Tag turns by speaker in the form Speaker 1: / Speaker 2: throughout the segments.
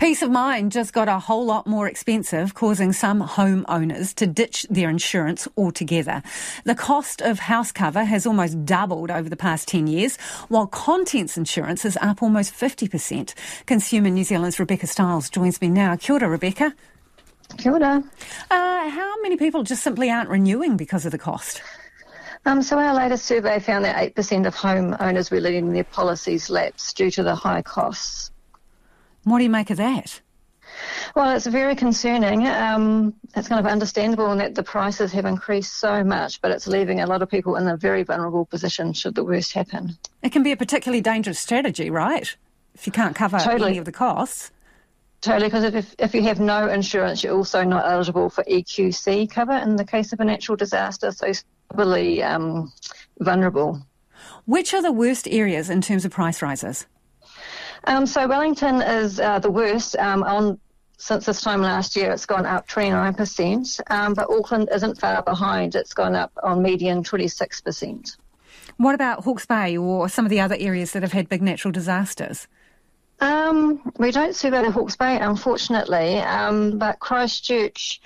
Speaker 1: Peace of mind just got a whole lot more expensive, causing some homeowners to ditch their insurance altogether. The cost of house cover has almost doubled over the past 10 years, while contents insurance is up almost 50%. Consumer New Zealand's Rebecca Styles joins me now. Kia ora, Rebecca.
Speaker 2: Kia ora.
Speaker 1: Uh, how many people just simply aren't renewing because of the cost?
Speaker 2: Um, so our latest survey found that 8% of homeowners were letting their policies lapse due to the high costs.
Speaker 1: What do you make of that?
Speaker 2: Well, it's very concerning. Um, it's kind of understandable in that the prices have increased so much, but it's leaving a lot of people in a very vulnerable position should the worst happen.
Speaker 1: It can be a particularly dangerous strategy, right? If you can't cover
Speaker 2: totally.
Speaker 1: any of the costs.
Speaker 2: Totally, because if, if you have no insurance, you're also not eligible for EQC cover in the case of a natural disaster, so it's really um, vulnerable.
Speaker 1: Which are the worst areas in terms of price rises?
Speaker 2: Um, so Wellington is uh, the worst. Um, on since this time last year, it's gone up 29%, um, but Auckland isn't far behind. It's gone up on median 26%.
Speaker 1: What about Hawke's Bay or some of the other areas that have had big natural disasters?
Speaker 2: Um, we don't see that at Hawke's Bay, unfortunately, um, but Christchurch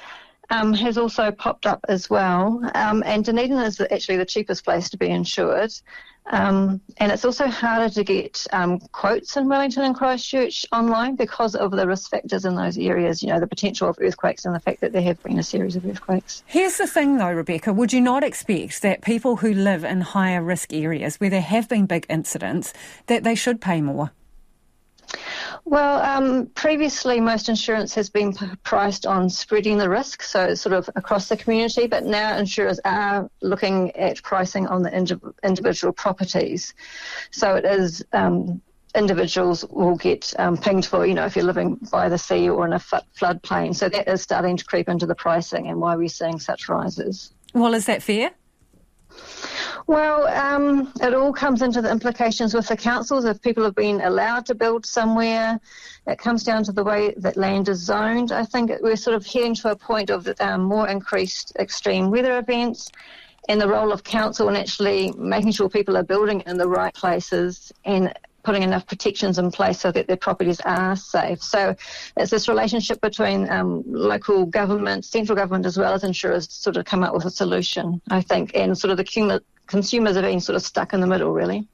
Speaker 2: um, has also popped up as well. Um, and Dunedin is actually the cheapest place to be insured. Um, and it's also harder to get um, quotes in Wellington and Christchurch online because of the risk factors in those areas, you know, the potential of earthquakes and the fact that there have been a series of earthquakes.
Speaker 1: Here's the thing though, Rebecca, would you not expect that people who live in higher risk areas where there have been big incidents, that they should pay more?
Speaker 2: Well, um, previously most insurance has been priced on spreading the risk, so sort of across the community, but now insurers are looking at pricing on the indi- individual properties. So it is um, individuals will get um, pinged for, you know, if you're living by the sea or in a f- floodplain. So that is starting to creep into the pricing and why we're seeing such rises.
Speaker 1: Well, is that fair?
Speaker 2: Well, um, it all comes into the implications with the councils. If people have been allowed to build somewhere, it comes down to the way that land is zoned. I think we're sort of heading to a point of um, more increased extreme weather events and the role of council in actually making sure people are building in the right places and putting enough protections in place so that their properties are safe. So it's this relationship between um, local government, central government, as well as insurers sort of come up with a solution, I think, and sort of the cumulative consumers are being sort of stuck in the middle, really.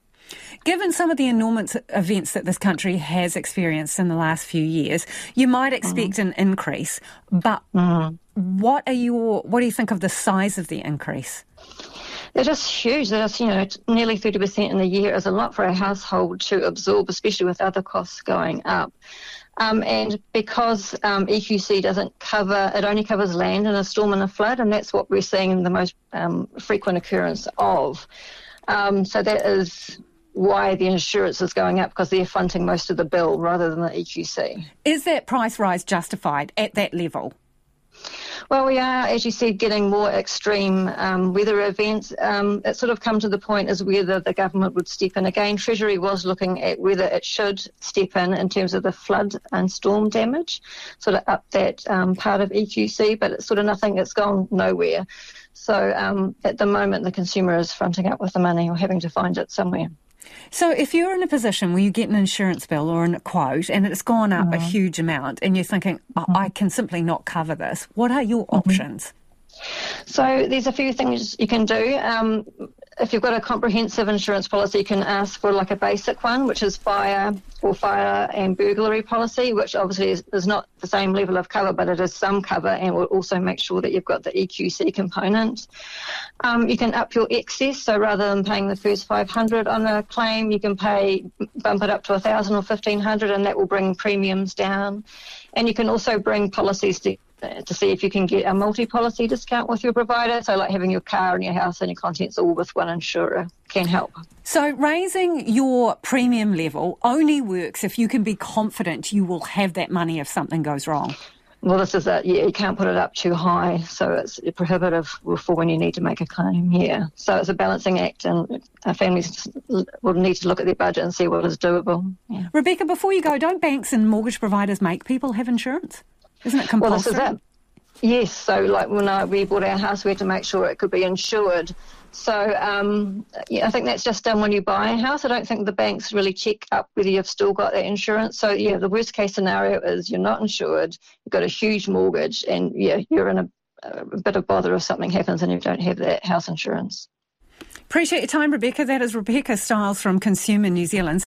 Speaker 1: Given some of the enormous events that this country has experienced in the last few years, you might expect mm. an increase. But mm. what are your what do you think of the size of the increase?
Speaker 2: They're just huge. They're you know, nearly 30% in a year is a lot for a household to absorb, especially with other costs going up. Um, and because um, EQC doesn't cover, it only covers land in a storm and a flood, and that's what we're seeing the most um, frequent occurrence of. Um, so that is why the insurance is going up because they're fronting most of the bill rather than the EQC.
Speaker 1: Is that price rise justified at that level?
Speaker 2: Well, we are, as you said, getting more extreme um, weather events. Um, it's sort of come to the point as whether the government would step in. Again, Treasury was looking at whether it should step in in terms of the flood and storm damage, sort of up that um, part of EQC, but it's sort of nothing, it's gone nowhere. So um, at the moment, the consumer is fronting up with the money or having to find it somewhere.
Speaker 1: So, if you're in a position where you get an insurance bill or a quote and it's gone up mm-hmm. a huge amount and you're thinking, oh, mm-hmm. I can simply not cover this, what are your mm-hmm. options?
Speaker 2: So, there's a few things you can do. Um, if you've got a comprehensive insurance policy, you can ask for like a basic one, which is fire or fire and burglary policy, which obviously is, is not the same level of cover, but it is some cover and will also make sure that you've got the EQC component. Um, you can up your excess, so rather than paying the first 500 on a claim, you can pay bump it up to 1,000 or 1,500, and that will bring premiums down. And you can also bring policies to to see if you can get a multi-policy discount with your provider. So like having your car and your house and your contents all with one insurer can help.
Speaker 1: So raising your premium level only works if you can be confident you will have that money if something goes wrong.
Speaker 2: Well, this is it. Yeah, you can't put it up too high, so it's prohibitive for when you need to make a claim. Yeah, so it's a balancing act, and families will need to look at their budget and see what is doable. Yeah.
Speaker 1: Rebecca, before you go, don't banks and mortgage providers make people have insurance? Isn't it compulsory?
Speaker 2: Well, this is it. Yes, so like when I, we bought our house, we had to make sure it could be insured. So um, yeah, I think that's just done when you buy a house. I don't think the banks really check up whether you've still got that insurance. So yeah, the worst case scenario is you're not insured, you've got a huge mortgage, and yeah, you're in a, a bit of bother if something happens and you don't have that house insurance.
Speaker 1: Appreciate your time, Rebecca. That is Rebecca Styles from Consumer New Zealand.